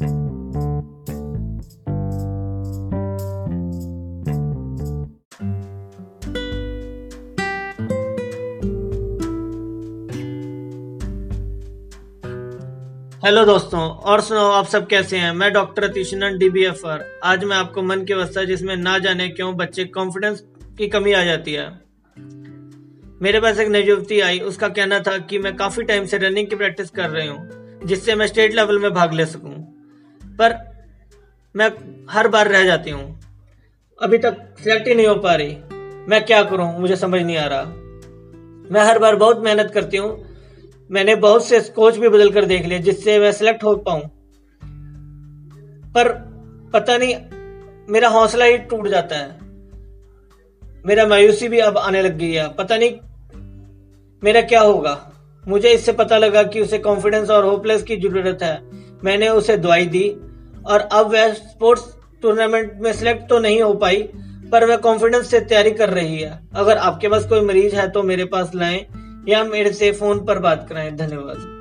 Hello दोस्तों, और सुनो आप सब कैसे हैं? मैं डॉक्टर अतिशनन डीबीएफआर आज मैं आपको मन की अवस्था जिसमें ना जाने क्यों बच्चे कॉन्फिडेंस की कमी आ जाती है। मेरे पास एक नई आई, उसका कहना था कि मैं काफ़ी टाइम से रनिंग की प्रैक्टिस कर रही हूँ, जिससे मैं स्टेट लेवल में भाग ले सकूँ। पर मैं हर बार रह जाती हूँ। अभी तक सिलेक्ट ही नहीं हो पा रही। मैं क्या करूँ? मुझे समझ नहीं आ रहा। मैं हर बार बहुत मेहनत करती हूँ। मैंने बहुत से कोच भी बदल कर देख लिए जिससे मैं सिलेक्ट हो पाऊँ। पर पता नहीं, मेरा हौसला ही टूट जाता है। मेरा मायूसी भी अब आने लग गई है। पता नहीं मेरा क्या होगा। मुझे इससे पता लगा कि उसे कॉन्फिडेंस और होपलेस की ज़रूरत है। मैंने उसे दवाई दी। और अब वह स्पोर्ट्स टूर्नामेंट में सिलेक्ट तो नहीं हो पाई, पर वह कॉन्फिडेंस से तैयारी कर रही है। अगर आपके पास कोई मरीज़ है तो मेरे पास लाएँ या मेरे से फ़ोन पर बात कराएँ। धन्यवाद।